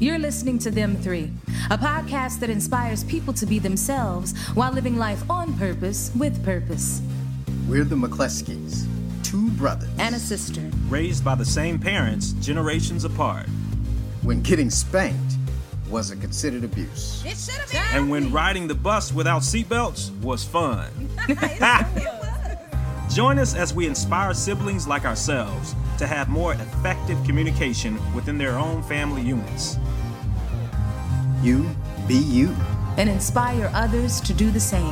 You're listening to Them Three, a podcast that inspires people to be themselves while living life on purpose with purpose. We're the McCleskeys, two brothers. And a sister. Raised by the same parents, generations apart. When getting spanked wasn't considered abuse. It should have been. And when riding the bus without seatbelts was fun. Join us as we inspire siblings like ourselves to have more effective communication within their own family units. You be you. And inspire others to do the same.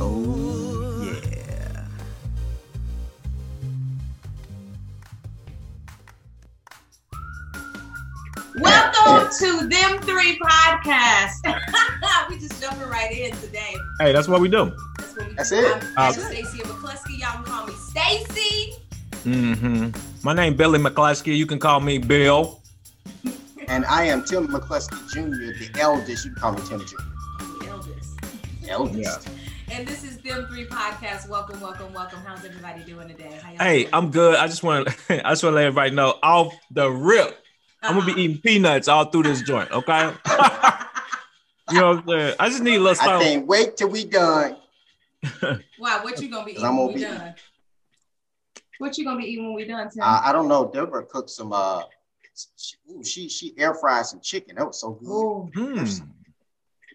Oh, yeah. Welcome to Them Three Podcast. we just jumping right in today. Hey, that's what we do. That's what we That's it. I'm, Uh, I'm McCleskey. Y'all can call me Stacy. Mm-hmm. My name Billy McCleskey. You can call me Bill. And I am Tim McCleskey Jr., the eldest. You can call me Tim Jr. The eldest. Eldest. And this is Them Three Podcast. Welcome, welcome, welcome. How's everybody doing today? How y'all Hey, doing? I'm good. I just want to I just want to let everybody know off the rip. I'm gonna be Uh-huh. eating peanuts all through this joint, okay? you know what I'm saying? I just need a little I can't wait till we done. Why? What you gonna be? eating I'm gonna we be- done? What you gonna be eating when we done, Tim? Uh, I don't know. Deborah cooked some. Uh, she, ooh, she she air fried some chicken. That was so good. Ooh.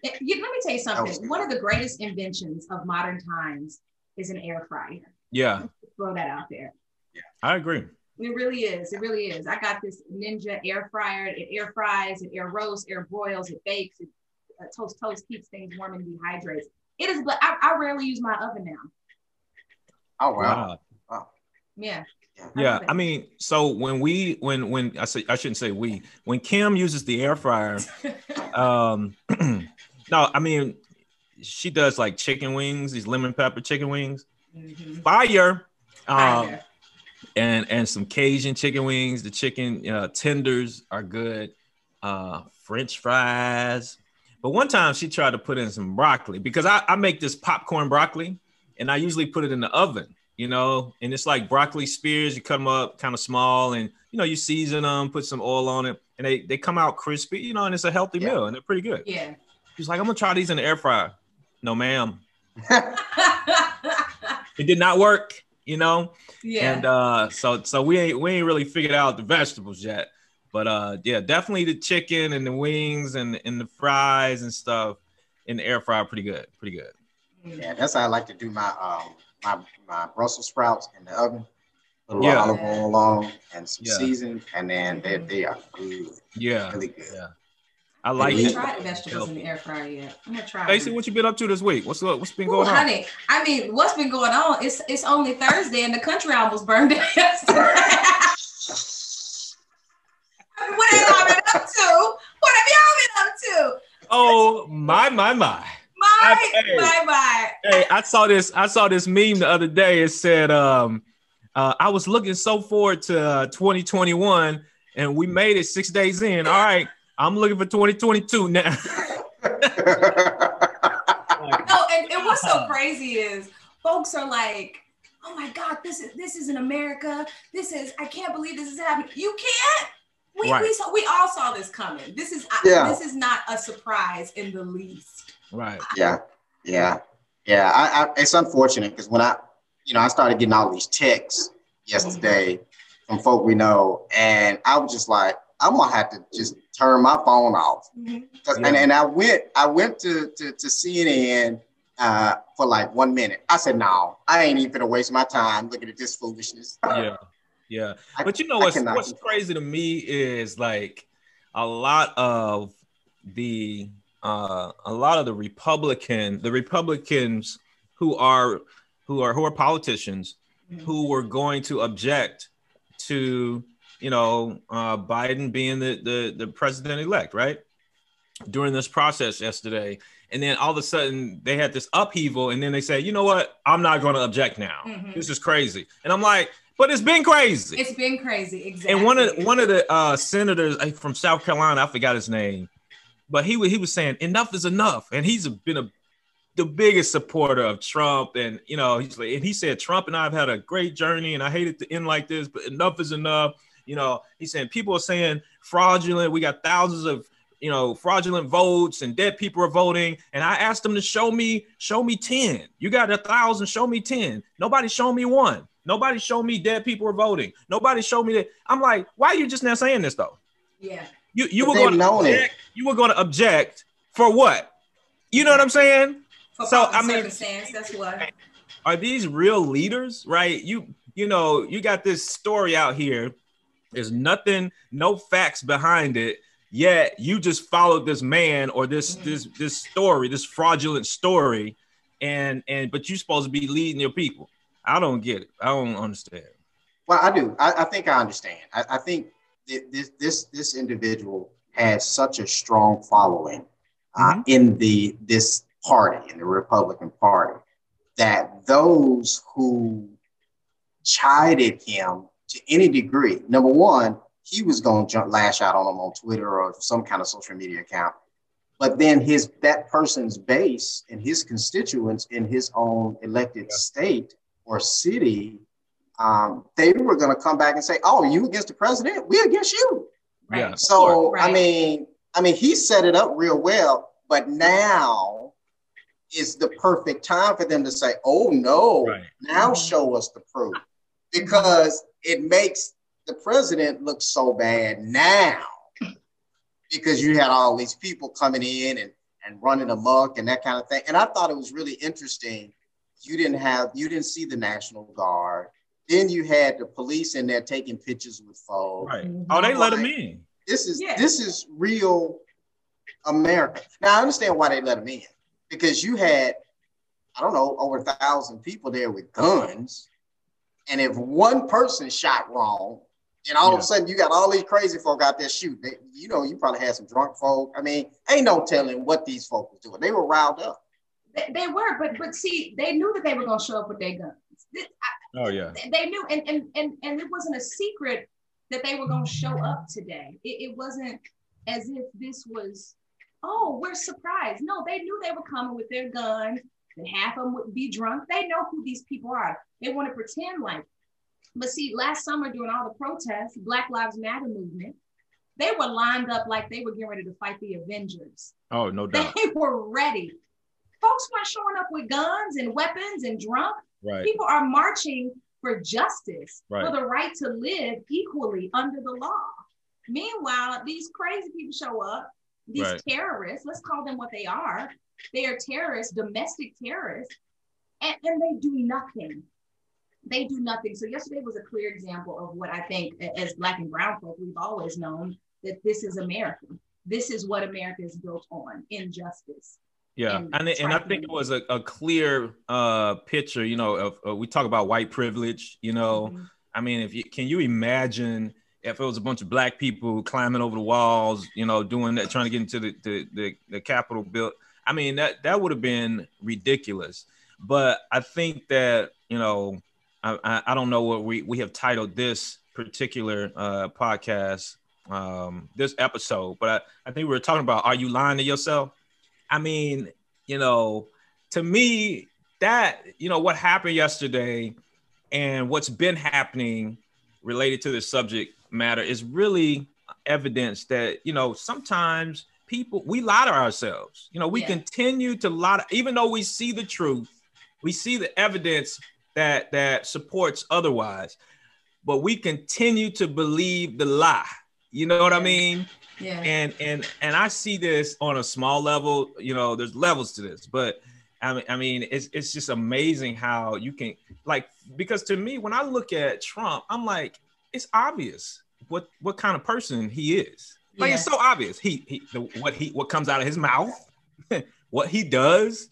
Eh, you- let me tell you something. One of the greatest inventions of modern times is an air fryer. Yeah, Throw that out there. Yeah, I agree. It really is. It really is. I got this Ninja air fryer. It air fries, it air roasts, air broils, it bakes, it uh, toast toast, keeps things warm and dehydrates. It is, but I, I rarely use my oven now. Oh wow. Wow. Yeah. Yeah. I mean, so when we when when I say I shouldn't say we when Kim uses the air fryer, um, no, I mean she does like chicken wings, these lemon pepper chicken wings, Mhm. fire, um, Fire. and and some Cajun chicken wings. The chicken uh, tenders are good, uh, French fries. But one time she tried to put in some broccoli because I, I make this popcorn broccoli, and I usually put it in the oven. You know, and it's like broccoli spears. You cut them up kind of small, and you know you season them, put some oil on it, and they they come out crispy. You know, and it's a healthy Yeah. meal, and they're pretty good. Yeah. She's like, I'm gonna try these in the air fryer. No, ma'am, it did not work. You know, yeah. and uh, so so we ain't we ain't really figured out the vegetables yet. But uh, yeah, definitely the chicken and the wings and and the fries and stuff in the air fryer, pretty good, pretty good. Yeah, that's how I like to do my um my my Brussels sprouts in the oven. A little Yeah. olive oil on and some Yeah. seasoning, and then they they are good, Yeah, really good. yeah. I I like haven't it. tried the vegetables in the air fryer yet. I'm gonna try. Stacey, what you been up to this week? What's up? What's been Ooh, going on? honey, I mean, what's been going on? It's it's only Thursday and the country almost burned down yesterday. what have y'all been up to? What have y'all been up to? Oh my my my! My, Hey. my, my. Hey, I saw this. I saw this meme the other day. It said, um, uh, "I was looking so forward to uh, 2021, and we made it six days in. All right, I'm looking for 2022 now." No, and, and what's so crazy is folks are like, oh my God, this is this is in America. This is I can't believe this is happening. You can't. We, Right. we, saw, we all saw this coming. This is Yeah. this is not a surprise in the least. Right. yeah, yeah, yeah. I, I it's unfortunate because when I, you know, I started getting all these texts yesterday from folk we know, and I was just like, I'm gonna have to just turn my phone off. and, Yeah. and I went I went to to, to CNN uh, for like one minute. I said, no, I ain't even gonna waste my time looking at this foolishness. Yeah, yeah. I- But you know what's what's crazy to me is like a lot of the uh, a lot of the Republican the Republicans who are who are who are politicians who were going to object to you know uh, Biden being the the, the president elect, right? During this process yesterday, and then all of a sudden they had this upheaval, and then they say, you know what, I'm not going to object now. Mhm. This is crazy, and I'm like, but it's been crazy. It's been crazy. Exactly. and one of one of the uh, senators uh, from South Carolina, I forgot his name, but he he was saying enough is enough, and he's been a the biggest supporter of Trump, and you know, he's like, and he said Trump and I have had a great journey, and I hate it to end like this, but enough is enough. You know, he's saying people are saying fraudulent. We got thousands of you know fraudulent votes and dead people are voting. And i asked them to show me show me 10 you got a thousand show me 10 nobody showed me one. Nobody showed me dead people are voting. Nobody showed me that. I'm like why are you just now saying this though? Yeah. You you were going to known it. object, you were going to object for what you know what i'm saying For So, pomp I and mean- that's what. are these real leaders right you you know you got this story out here there's nothing no facts behind it yet you just followed this man or this Mhm. this this story this fraudulent story and and but you're supposed to be leading your people i don't get it i don't understand Well, I do. I, I think I understand. I, I think thi- this this this individual has such a strong following uh, Mhm. in the this party, in the Republican Party, that those who chided him to any degree, number one, he was going to lash out on them on Twitter or some kind of social media account. But then his that person's base and his constituents in his own elected Yeah. state or city um, they were going to come back and say, "Oh, you against the president? We against you." Right. Yeah. So I Right. mean, I mean, he set it up real well, but now is the perfect time for them to say, "Oh no, Right. now show us the proof," because it makes the president look so bad now because you had all these people coming in and and running amok and that kind of thing. And I thought it was really interesting. You didn't have you didn't see the National Guard. Then you had the police in there taking pictures with folks. right Mhm. oh they let him in This is Yeah. this is real America. Now I understand why they let him in because you had I don't know over a thousand people there with guns, and if one person shot wrong, and all of a sudden you got all these crazy folk out there shooting. They, you know, you probably had some drunk folk. I mean, ain't no telling what these folk were doing. They were riled up. They, they were, but but see, they knew that they were going to show up with their guns. This- oh yeah they knew, and and and and it wasn't a secret that they were going to show up today. It, it wasn't as if this was, oh, we're surprised. No, they knew they were coming with their guns. And half of them would be drunk. They know who these people are. They want to pretend like. But see, last summer during all the protests, Black Lives Matter movement, they were lined up like they were getting ready to fight the Avengers. oh no doubt They were ready. Folks weren't showing up with guns and weapons and drunk. Right People are marching for justice, Right. for the right to live equally under the law. Meanwhile, these crazy people show up, these Right. terrorists, let's call them what they are. They are terrorists, domestic terrorists, and, and they do nothing. They do nothing. So yesterday was a clear example of what I think as black and brown folk, we've always known that this is America. This is what America is built on, injustice. Yeah, and and and, I think it was a, a clear uh, picture. You know, of uh, we talk about white privilege. You know, Mhm. I mean, if you can you imagine if it was a bunch of black people climbing over the walls, you know, doing that, trying to get into the the the, the Capitol built. I mean, that that would have been ridiculous. But I think that you know, I I, I don't know what we we have titled this particular uh, podcast, um, this episode, but I, I think we were talking about: Are you lying to yourself? I mean, you know, to me, that, you know, what happened yesterday and what's been happening related to this subject matter is really evidence that, you know, sometimes people, we lie to ourselves. You know, we Yeah. continue to lie, to- even though we see the truth, we see the evidence that that supports otherwise, but we continue to believe the lie. You know what I mean? Yeah. and and and I see this on a small level. You know, there's levels to this, but I mean, I mean, it's it's just amazing how you can like because to me, when I look at Trump, I'm like, it's obvious what what kind of person he is. Like it's so obvious. He he the, what he what comes out of his mouth, what he does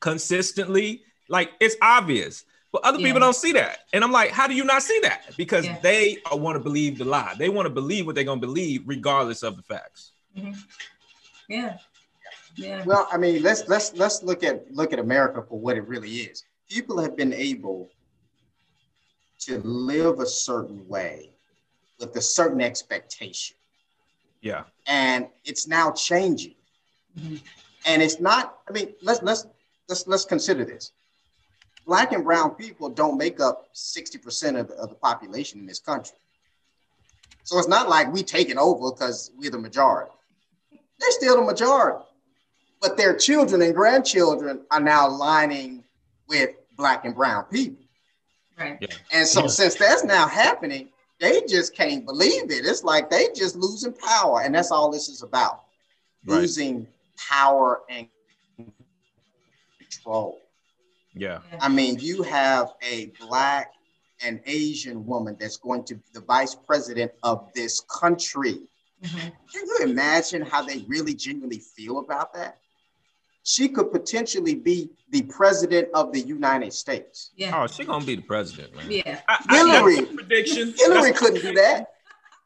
consistently, like it's obvious. But other people don't see that. And I'm like, how do you not see that? Because Yeah. they want to believe the lie. They want to believe what they're going to believe regardless of the facts. Yeah. Yeah. Well, I mean, let's let's let's look at look at America for what it really is. People have been able to live a certain way with a certain expectation, Yeah. and it's now changing. Mhm. And it's not. I mean, let's let's let's let's consider this. Black and brown people don't make up 60% of the, of the population in this country. So it's not like we taking over because we're the majority. They're still the majority. But their children and grandchildren are now aligning with black and brown people. Right. Yeah. And so Yeah. since that's now happening, they just can't believe it. It's like they just losing power. And that's all this is about. Right. Losing power and control. Yeah. I mean, you have a black and Asian woman that's going to be the vice president of this country. Mhm. Can you imagine how they really genuinely feel about that? She could potentially be the president of the United States. Yeah. Oh, she's gonna be the president, man. Yeah. I, I, Hillary. that's a prediction. Hillary couldn't do that.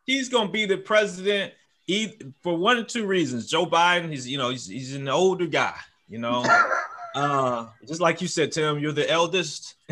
he's gonna be the president e- for one or two reasons. Joe Biden, he's you know he's, he's an older guy, you know. Uh, just like you said, Tim, you're the eldest.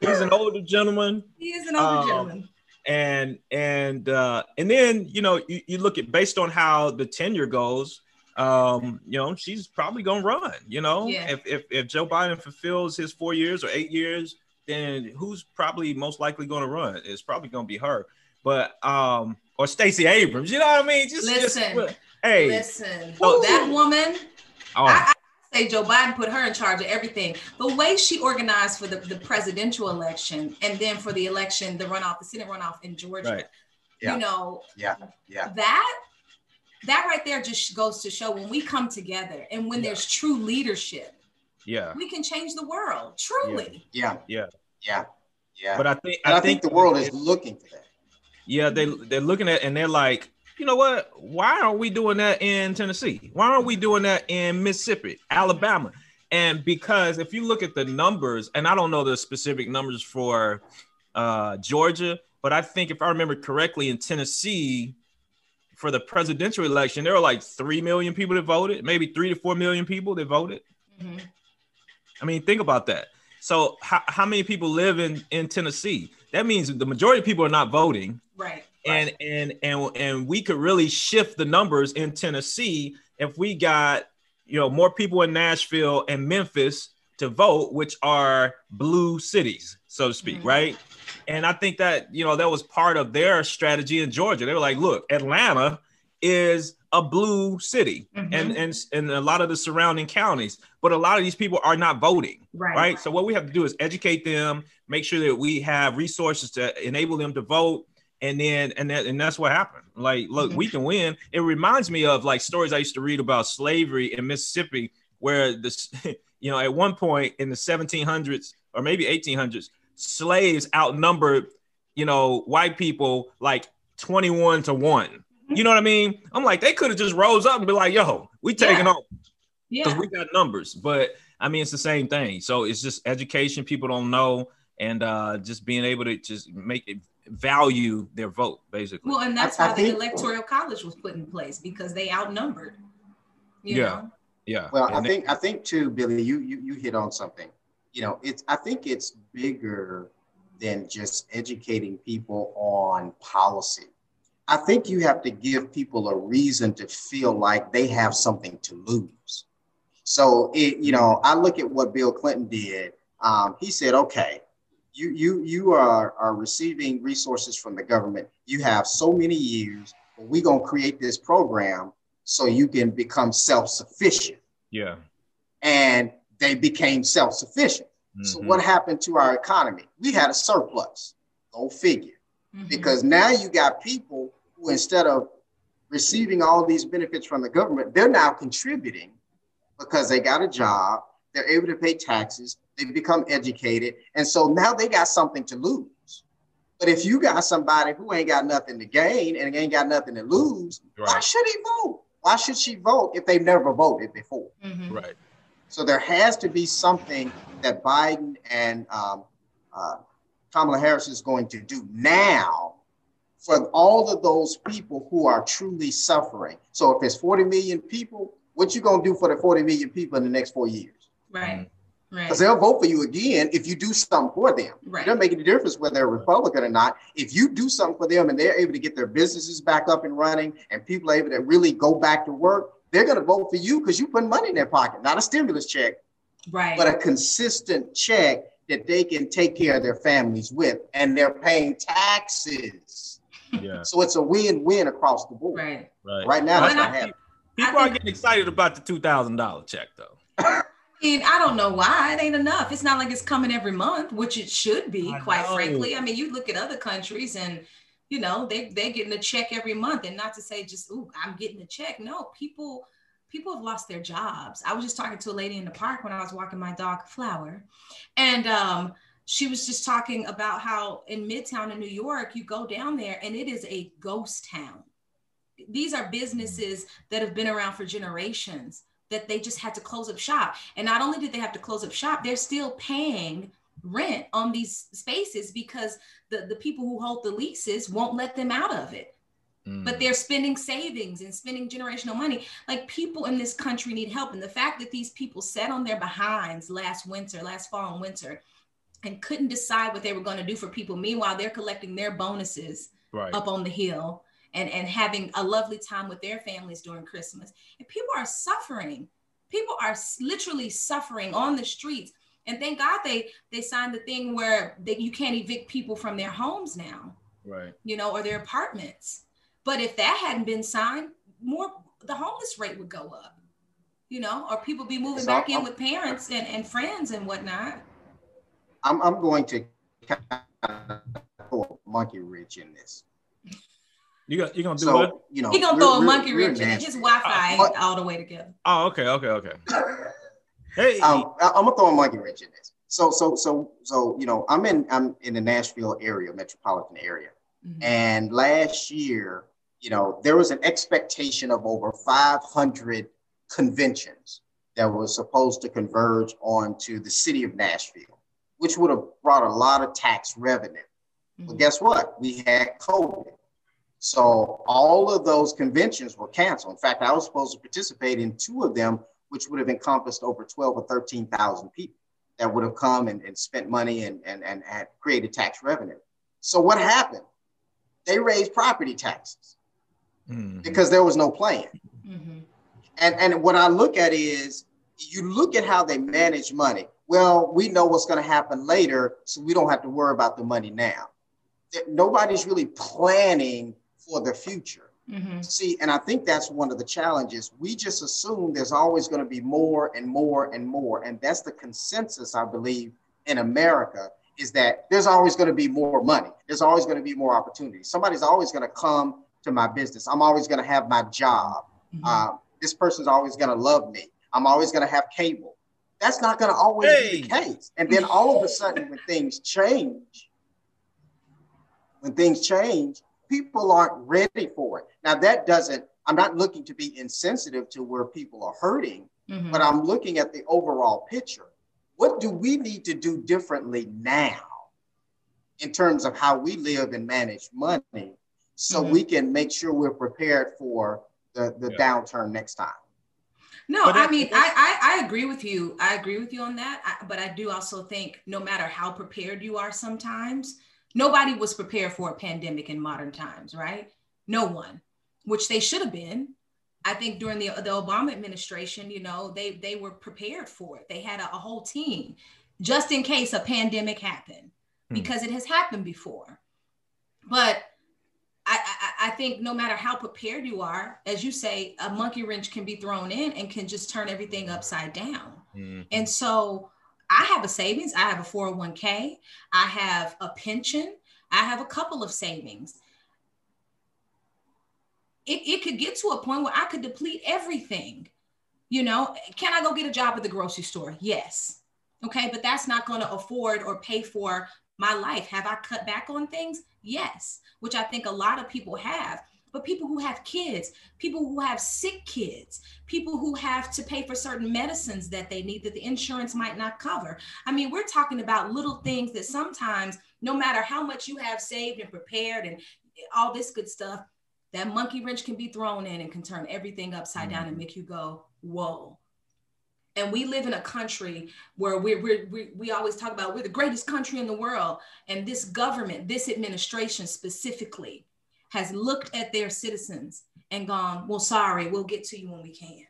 he's an older gentleman, He is an older Um, gentleman. and and uh, and then you know you, you look at based on how the tenure goes. Um, you know, she's probably gonna run. You know, Yeah. if, if if Joe Biden fulfills his four years or eight years, then who's probably most likely gonna run? It's probably gonna be her. But um, or Stacey Abrams. You know what I mean? Just Listen. Just, hey, Listen, Oh. that woman, oh, I, I say Joe Biden put her in charge of everything. The way she organized for the, the presidential election and then for the election, the runoff, the Senate runoff in Georgia, Right. Yeah. you know, Yeah, yeah. that that right there just goes to show when we come together and when Yeah. there's true leadership, yeah, we can change the world. Truly. Yeah, yeah. yeah, yeah. But I think and I think the world is looking for that. Yeah, they they're looking at and they're like, you know what? Why aren't we doing that in Tennessee? Why aren't we doing that in Mississippi, Alabama? And because if you look at the numbers, and I don't know the specific numbers for uh, Georgia, but I think if I remember correctly, in Tennessee, for the presidential election, there were like three million people that voted, maybe three to four million people that voted. Mhm. I mean, think about that. So, how, how many people live in in Tennessee? That means the majority of people are not voting Right. And and and and we could really shift the numbers in Tennessee if we got you know more people in Nashville and Memphis to vote, which are blue cities, so to speak, Mhm. right? And I think that you know that was part of their strategy in Georgia. They were like, look, Atlanta is a blue city, and Mhm. and and a lot of the surrounding counties, but a lot of these people are not voting Right. right? So what we have to do is educate them, make sure that we have resources to enable them to vote, and then and that, and that's what happened. Like, look, Mhm. we can win. It reminds me of like stories I used to read about slavery in Mississippi, where this, you know, at one point in the 1700s or maybe 1800s, slaves outnumbered, you know, white people like 21 to one. You know what I mean? I'm like, they could have just rose up and be like, "Yo, we taking Yeah. off." because Yeah. we got numbers. But I mean, it's the same thing. So it's just education. People don't know, and uh, just being able to just make it value their vote, basically. Well, and that's I- I why the think- electoral college was put in place because they outnumbered. You Yeah. know? yeah. Well, I And think I think too, Billy, you you you hit on something. You know, it's I think it's bigger than just educating people on policy. I think you have to give people a reason to feel like they have something to lose. So it, you know, I look at what Bill Clinton did. Um, he said, okay, you you you are are receiving resources from the government. You have so many years, but we're gonna create this program so you can become self-sufficient yeah. and they became self-sufficient. So Mhm. what happened to our economy? We had a surplus. Go figure. Mhm. Because now you got people who instead of receiving all these benefits from the government, they're now contributing because they got a job, they're able to pay taxes, they become educated, and so now they got something to lose. But if you got somebody who ain't got nothing to gain and ain't got nothing to lose, why should he vote? Why should she vote if they've never voted before? Mhm. Right. So there has to be something that Biden and um, uh, Kamala Harris is going to do now for all of those people who are truly suffering. So if it's 40 million people, what you gonna do for the 40 million people in the next four years? Right. Right. Because they'll vote for you again if you do something for them. Right. It doesn't make any difference whether they're Republican or not. If you do something for them and they're able to get their businesses back up and running and people are able to really go back to work, they're going to vote for you because you put money in their pocket, not a stimulus check. right. but a consistent check that they can take care of their families with, and they're paying taxes. Yeah. So it's a win-win across the board. right. Right. Right now, Well, that's not happening. People I are getting excited about the two thousand dollar check though. And I don't know why it ain't enough. It's not like it's coming every month, which it should be, I quite know. frankly. I mean, you look at other countries and you know they they're getting a check every month, and not to say just ooh, I'm getting a check. No, people people have lost their jobs. I was just talking to a lady in the park when I was walking my dog Flower, and um, she was just talking about how in Midtown in New York, you go down there and it is a ghost town. These are businesses that have been around for generations that they just had to close up shop. And not only did they have to close up shop, they're still paying rent on these spaces because the, the people who hold the leases won't let them out of it. Mm. But they're spending savings and spending generational money. Like people in this country need help. And the fact that these people sat on their behinds last winter, last fall and winter, and couldn't decide what they were going to do for people. Meanwhile, they're collecting their bonuses right. up on the hill and, and having a lovely time with their families during Christmas. And people are suffering. People are literally suffering on the streets. And thank God they they signed the thing where they, you can't evict people from their homes now, Right. you know, or their apartments. But if that hadn't been signed, more the homeless rate would go up, you know, or people be moving So back in I'm- with parents and, and friends and whatnot. I'm, I'm going to kind of monkey wrench in this. You got you gonna do So, what? you know, He gonna throw a monkey wrench in. His Wi-Fi But- ain't all the way together. Oh, okay, okay, okay. Hey, um, I- I'm gonna throw a monkey wrench in this. So, so, so, so, you know, I'm in, I'm in the Nashville area, metropolitan area, Mhm. and last year, you know, there was an expectation of over 500 conventions that was supposed to converge onto the city of Nashville, which would have brought a lot of tax revenue. Well, Mhm. guess what? We had COVID. So all of those conventions were canceled. In fact, I was supposed to participate in two of them, which would have encompassed over 12 or 13,000 people that would have come and, and spent money and, and, and had created tax revenue. So what happened? They raised property taxes Mhm. because there was no plan. Mhm. And, and what I look at is you look at how they manage money. Well, we know what's going to happen later, so we don't have to worry about the money now. Nobody's really planning for the future. Mhm. See, and I think that's one of the challenges. We just assume there's always going to be more and more and more. And that's the consensus, I believe, in America is that there's always going to be more money. There's always going to be more opportunities. Somebody's always going to come to my business. I'm always going to have my job. Mhm. Um, this person's always going to love me. I'm always going to have cable. That's not going to always be the case. And then all of a sudden, when things change, when things change, people aren't ready for it. Now, that doesn't, I'm not looking to be insensitive to where people are hurting, Mhm. but I'm looking at the overall picture. What do we need to do differently now in terms of how we live and manage money so Mhm. we can make sure we're prepared for the, the Yeah. downturn next time? No, But I mean, I, I I agree with you. I agree with you on that. I, but I do also think no matter how prepared you are, sometimes nobody was prepared for a pandemic in modern times, right? No one, which they should have been. I think during the the Obama administration, you know, they they were prepared for it. They had a, a whole team just in case a pandemic happened Hmm. because it has happened before. But I, I, I think no matter how prepared you are, as you say, a monkey wrench can be thrown in and can just turn everything upside down. Mhm. And so I have a savings, I have a 401k, I have a pension, I have a couple of savings. It, it could get to a point where I could deplete everything. You know, can I go get a job at the grocery store? Yes. Okay, but that's not going to afford or pay for my life. Have I cut back on things? Yes, which I think a lot of people have. But people who have kids, people who have sick kids, people who have to pay for certain medicines that they need that the insurance might not cover. I mean, we're talking about little things that sometimes, no matter how much you have saved and prepared and all this good stuff, that monkey wrench can be thrown in and can turn everything upside down and mm-hmm. make you go, whoa. And we live in a country where we're, we're, we we always talk about we're the greatest country in the world. And this government, this administration specifically, has looked at their citizens and gone, well, sorry, we'll get to you when we can.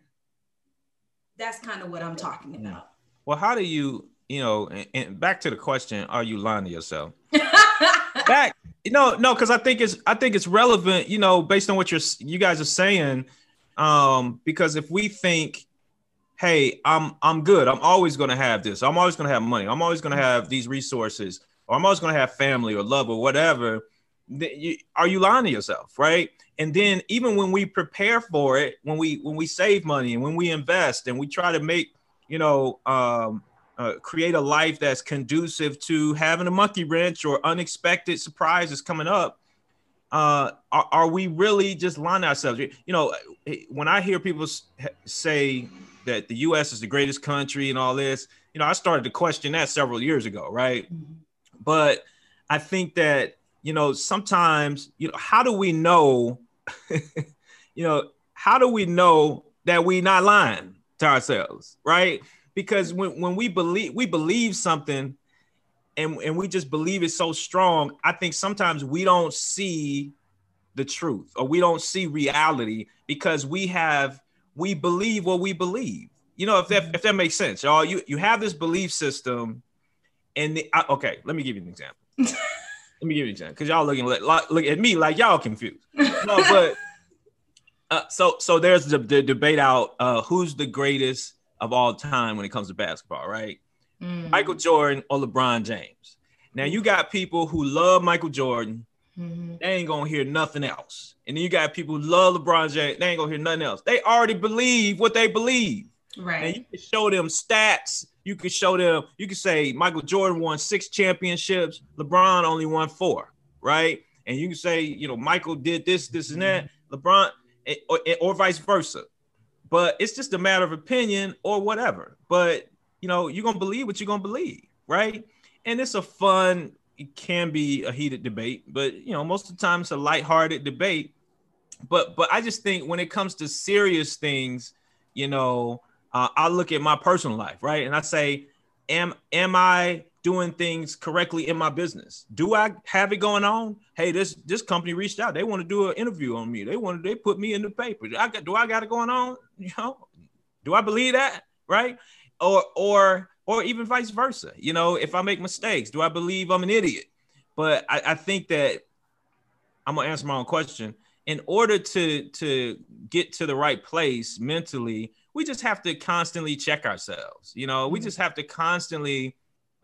That's kind of what I'm talking about. well, how do you, you know, and, and back to the question, are you lying to yourself? back, you no, no, because I think it's I think it's relevant, you know, based on what you're you guys are saying. Um, because if we think, hey, I'm I'm good, I'm always gonna have this, I'm always gonna have money, I'm always gonna have these resources, or I'm always gonna have family or love or whatever. You, are you lying to yourself, right? And then even when we prepare for it, when we when we save money and when we invest and we try to make, you know, um, uh, create a life that's conducive to having a monkey wrench or unexpected surprises coming up uh, are, are, we really just lying to ourselves you know when i hear people say that the us is the greatest country and all this you know i started to question that several years ago right mm-hmm. but i think that you know sometimes you know how do we know you know how do we know that we not lying to ourselves right because when, when we believe we believe something and, and we just believe it so strong, I think sometimes we don't see the truth or we don't see reality because we have we believe what we believe. You know, if that mm-hmm. if that makes sense, y'all. You you have this belief system, and the, I, okay, let me give you an example. let me give you an example because y'all looking like, look at me like y'all confused. No, but uh, so so there's the, the debate out uh, who's the greatest of all time when it comes to basketball, right? Mm. Michael Jordan or LeBron James. Now you got people who love Michael Jordan, mm-hmm. they ain't gonna hear nothing else. And then you got people who love LeBron James, they ain't gonna hear nothing else. They already believe what they believe. Right. And you can show them stats. You can show them, you can say Michael Jordan won six championships, LeBron only won four, right? And you can say, you know, Michael did this, this, and that, mm-hmm. LeBron, or, or vice versa but it's just a matter of opinion or whatever. But you know, you're gonna believe what you're gonna believe, right? And it's a fun, it can be a heated debate, but you know, most of the time it's a lighthearted debate. But but I just think when it comes to serious things, you know, uh, I look at my personal life, right? And I say, am am I doing things correctly in my business? Do I have it going on? Hey, this this company reached out. They want to do an interview on me. They wanted they put me in the paper. I got do I got it going on? You know, do I believe that? Right? Or or or even vice versa. You know, if I make mistakes, do I believe I'm an idiot? But I, I think that I'm gonna answer my own question. In order to to get to the right place mentally, we just have to constantly check ourselves. You know, we mm-hmm. just have to constantly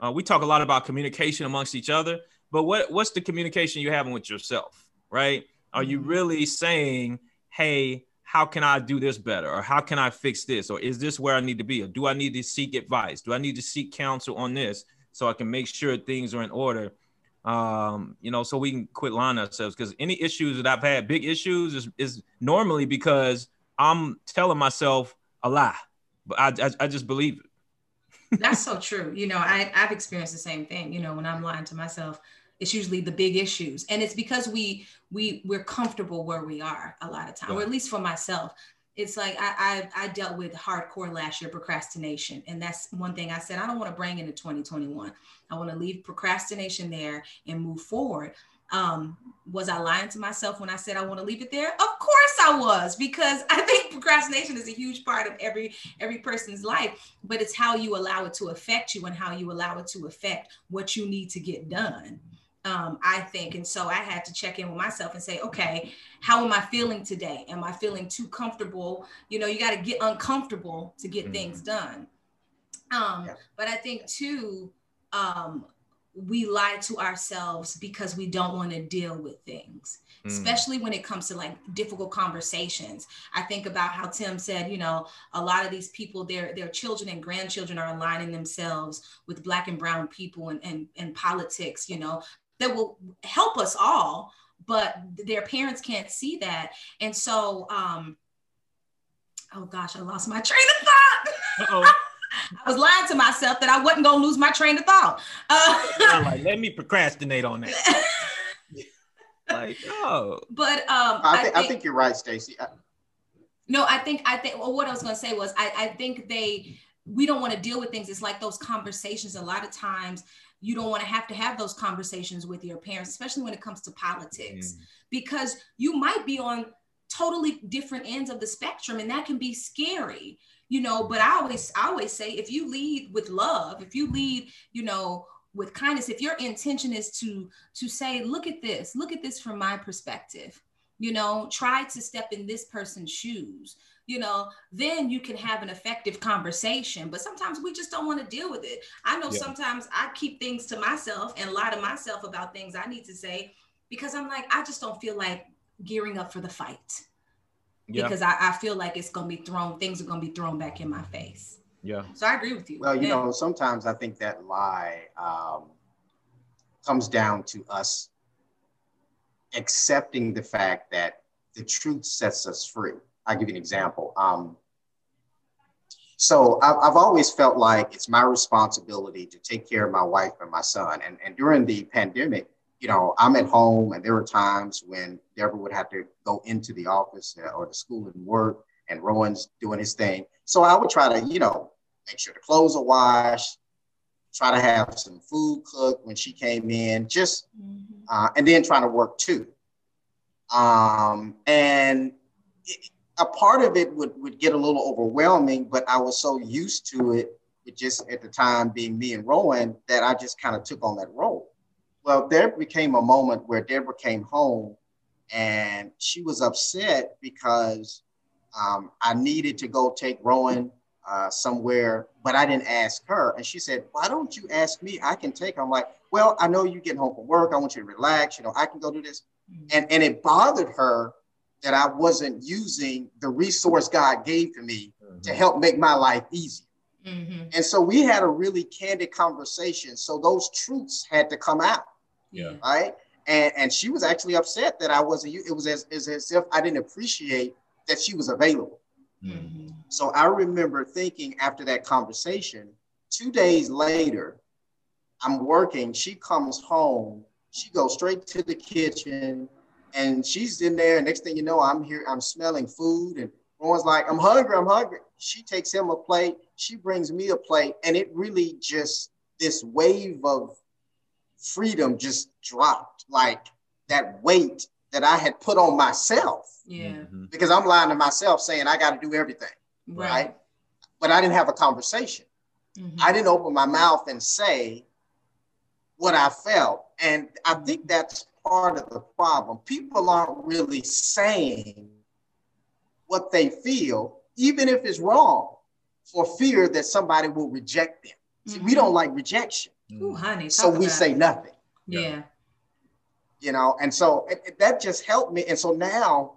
uh, we talk a lot about communication amongst each other, but what what's the communication you're having with yourself, right? Are you mm-hmm. really saying, "Hey, how can I do this better?" or "How can I fix this?" or "Is this where I need to be?" or "Do I need to seek advice? Do I need to seek counsel on this so I can make sure things are in order?" Um, you know, so we can quit lying ourselves because any issues that I've had, big issues, is, is normally because I'm telling myself a lie, but I, I, I just believe it. That's so true. You know, I, I've experienced the same thing. You know, when I'm lying to myself, it's usually the big issues, and it's because we we we're comfortable where we are a lot of time, or at least for myself. It's like I, I I dealt with hardcore last year procrastination, and that's one thing I said I don't want to bring into 2021. I want to leave procrastination there and move forward um was i lying to myself when i said i want to leave it there of course i was because i think procrastination is a huge part of every every person's life but it's how you allow it to affect you and how you allow it to affect what you need to get done um, I think. And so I had to check in with myself and say, okay, how am I feeling today? Am I feeling too comfortable? You know, you got to get uncomfortable to get mm-hmm. things done. Um, yeah. But I think too, um, we lie to ourselves because we don't want to deal with things mm. especially when it comes to like difficult conversations. I think about how tim said you know a lot of these people their their children and grandchildren are aligning themselves with black and brown people and and, and politics you know that will help us all but their parents can't see that. And so um oh gosh i lost my train of thought I was lying to myself that I wasn't gonna lose my train of thought. Uh, like, let me procrastinate on that. like, oh. But um, I, th- I, think, I think you're right, Stacy. No, I think I think. Well, what I was gonna say was I, I think they we don't want to deal with things. It's like those conversations. A lot of times you don't want to have to have those conversations with your parents, especially when it comes to politics, mm. because you might be on totally different ends of the spectrum and that can be scary you know but i always i always say if you lead with love if you lead you know with kindness if your intention is to to say look at this look at this from my perspective you know try to step in this person's shoes you know then you can have an effective conversation. But sometimes we just don't want to deal with it. I know yeah. sometimes i keep things to myself and lie to myself about things i need to say because i'm like i just don't feel like gearing up for the fight yeah. because I, I feel like it's gonna be thrown things are gonna be thrown back in my face. Yeah. So i agree with you. Well you yeah. know sometimes i think that lie um, comes down to us accepting the fact that the truth sets us free. I'll give you an example. Um, so I've, I've always felt like it's my responsibility to take care of my wife and my son. And, and during the pandemic you know, I'm at home and there were times when Deborah would have to go into the office uh, or the school and work and Rowan's doing his thing. So I would try to, you know, make sure the clothes are washed, try to have some food cooked when she came in, just, mm-hmm. uh, and then trying to work too. Um, and it, a part of it would, would get a little overwhelming, but I was so used to it, it just at the time being me and Rowan, that I just kind of took on that role. Well, there became a moment where Deborah came home and she was upset because um, I needed to go take Rowan uh, somewhere, but I didn't ask her. And she said, Why don't you ask me? I can take her. I'm like, Well, I know you're getting home from work. I want you to relax. You know, I can go do this. Mm-hmm. And, and it bothered her that I wasn't using the resource God gave to me mm-hmm. to help make my life easy. Mm-hmm. And so we had a really candid conversation. So those truths had to come out. Yeah. Right. And and she was actually upset that I wasn't. It was as, as, if I didn't appreciate that she was available. Mm-hmm. So I remember thinking after that conversation, two days later, I'm working. She comes home. She goes straight to the kitchen, and she's in there. Next thing you know, I'm here. I'm smelling food, and everyone's like, "I'm hungry. I'm hungry." She takes him a plate. She brings me a plate, and it really just this wave of freedom just dropped like that weight that I had put on myself. Yeah. Mm-hmm. Because I'm lying to myself saying I got to do everything. Right. right. But I didn't have a conversation. Mm-hmm. I didn't open my mouth and say what I felt. And I think that's part of the problem. People aren't really saying what they feel, even if it's wrong, for fear that somebody will reject them. Mm-hmm. See, we don't like rejection. Ooh, honey. So we say it. nothing. Yeah. You know, and so it, it, that just helped me. And so now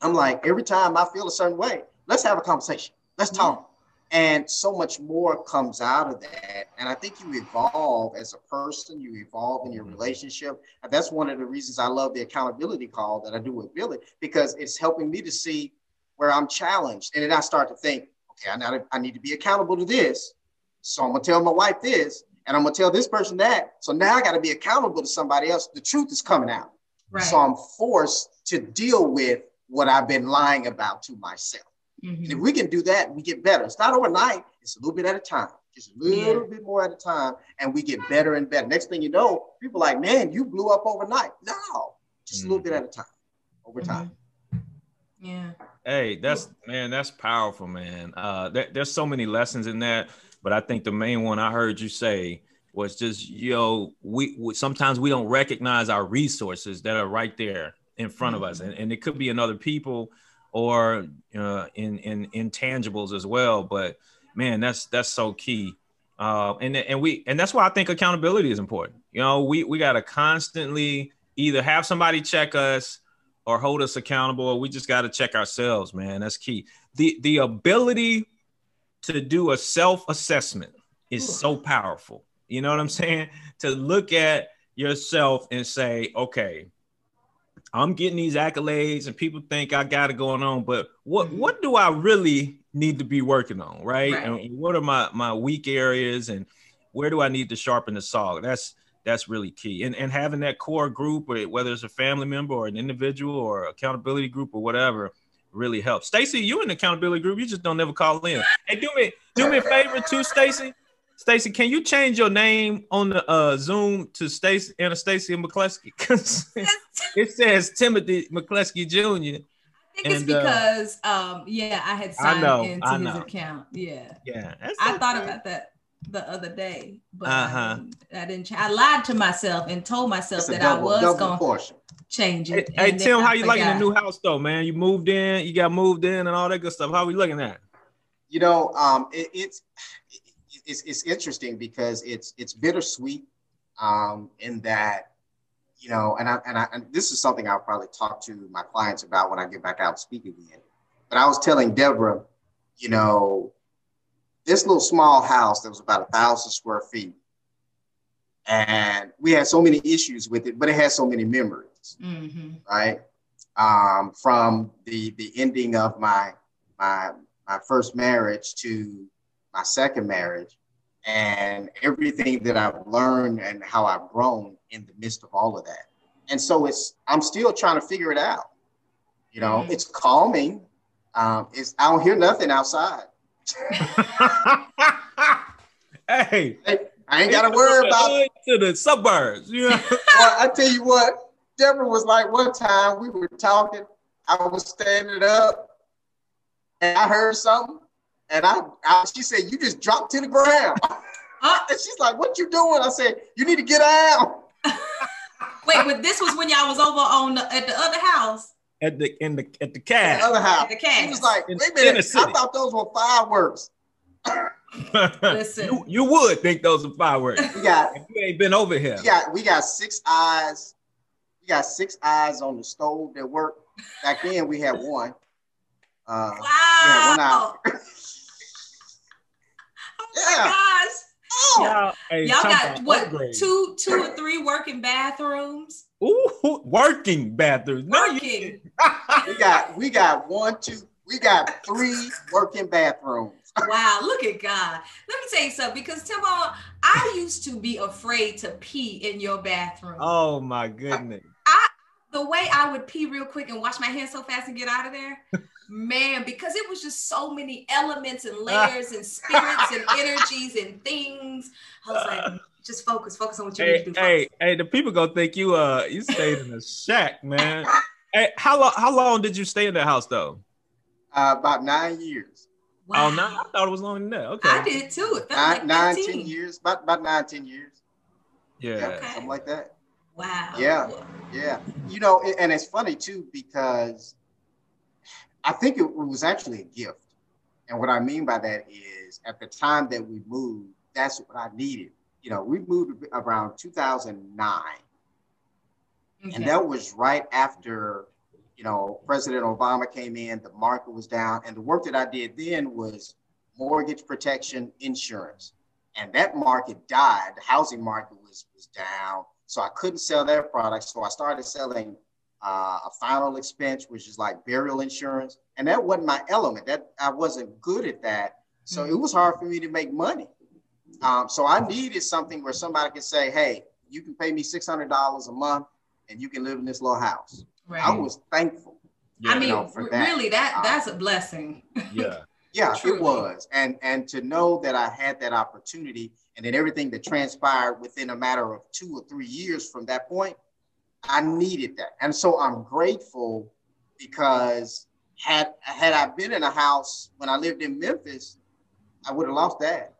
I'm like, every time I feel a certain way, let's have a conversation. Let's talk. And so much more comes out of that. And I think you evolve as a person, you evolve in your mm-hmm. relationship. And that's one of the reasons I love the accountability call that I do with Billy, because it's helping me to see where I'm challenged. And then I start to think, okay, I, I need to be accountable to this. So I'm gonna tell my wife this, and I'm gonna tell this person that. So now I got to be accountable to somebody else. The truth is coming out. Right. So I'm forced to deal with what I've been lying about to myself. Mm-hmm. And if we can do that, we get better. It's not overnight, it's a little bit at a time, just a little yeah. bit more at a time, and we get better and better. Next thing you know, people like, man, you blew up overnight. No, just mm-hmm. a little bit at a time, over mm-hmm. time. Yeah. Hey, that's man, that's powerful, man. Uh, there, there's so many lessons in that. But I think the main one I heard you say was just, you know, we, sometimes we don't recognize our resources that are right there in front mm-hmm. of us, and, and it could be in other people or uh, in in intangibles as well. But man, that's that's so key. Uh, and and we and that's why I think accountability is important. You know, we we got to constantly either have somebody check us or hold us accountable, or we just got to check ourselves, man. That's key. The the ability to do a self assessment is so powerful. You know what I'm saying? To look at yourself and say, okay, I'm getting these accolades and people think I got it going on, but what mm-hmm. what do I really need to be working on, right? right? And what are my my weak areas and where do I need to sharpen the saw? That's that's really key. And and having that core group, whether it's a family member or an individual or accountability group or whatever, really helps. Stacy, you in the accountability group, you just don't never call in. Hey, do me do me a favor too, Stacy. Stacy, can you change your name on the uh, Zoom to Stacy Anastasia McCleskey? Because it says Timothy McCleskey Jr. I think it's And, uh, because um yeah, I had I signed know, into his account. Yeah. Yeah, I thought about that the other day, but Uh-huh. I, didn't, I didn't. I lied to myself and told myself It's that double, I was going to change it. hey and then Tim, how you liking the new house though, man? You moved in, you got moved in, and all that good stuff. How are we looking at? You know, um, it, it's it's it's interesting because it's it's bittersweet um, in that you know, and I and I and this is something I'll probably talk to my clients about when I get back out and speak again. But I was telling Deborah, you know, this little small house that was about a thousand square feet, and we had so many issues with it, but it had so many memories. Mhm. right? Um, from the the ending of my my my first marriage to my second marriage, and everything that I've learned and how I've grown in the midst of all of that. And so it's I'm still trying to figure it out. You know, Mhm. it's calming. Um, it's I don't hear nothing outside. hey, I ain't got to worry about Hood to the suburbs. You know? well, I tell you what, Deborah was like one time we were talking, I was standing up and I heard something. And I, I she said, you just dropped to the ground. And she's like, what you doing? I said, you need to get out. wait, but this was when y'all was over on the, at the other house, at the in the at the The other house. at the He was like, In- wait a in the minute, I thought those were fireworks. Listen. you, you would think those are fireworks. We got if you ain't been over here. we got we got six eyes. We got six eyes on the stove that work. Back then we had one. Uh, yeah, one wow. eye. Oh Yeah. my gosh. Oh, Y'all, hey, Y'all got what upgrade. two two or three working bathrooms? Ooh, working bathrooms. No, you- Working. we got we got one, two, we got three working bathrooms. Wow, look at God. Let me tell you something because Timon, I used to be afraid to pee in your bathroom. oh my goodness. I, The way I would pee real quick and wash my hands so fast and get out of there, man, because it was just so many elements and layers and spirits and energies and things. I was like, just focus, focus on what you need Hey, to do. hey, Focus. hey, the people gonna think you uh you stayed in a shack, man. hey, how long how long did you stay in that house though? Uh, about nine years, Wow. Oh no, I thought it was longer than that. Okay. I did too. It felt nine, like nine, 10 years, about about nine, ten years. Yeah. Yeah, Okay. something like that. Wow. Yeah. Yeah, you know, and it's funny too because I think it was actually a gift. And what I mean by that is at the time that we moved, that's what I needed. You know, we moved around 2009, Okay. and that was right after, you know, President Obama came in, the market was down, and the work that I did then was mortgage protection insurance. And that market died. The housing market was, was down. So I couldn't sell their products. So I started selling uh, a final expense, which is like burial insurance. And that wasn't my element. That I wasn't good at that. So it was hard for me to make money. Um, so I needed something where somebody could say, hey, you can pay me $600 a month and you can live in this little house. right. I was thankful. Yeah. I mean, know, for r- that. really, that Um, that's a blessing. yeah. Yeah, Truly. it was. And and to know that I had that opportunity and then everything that transpired within a matter of two or three years from that point, I needed that. And so I'm grateful because had had I been in a house when I lived in Memphis, I would have lost that.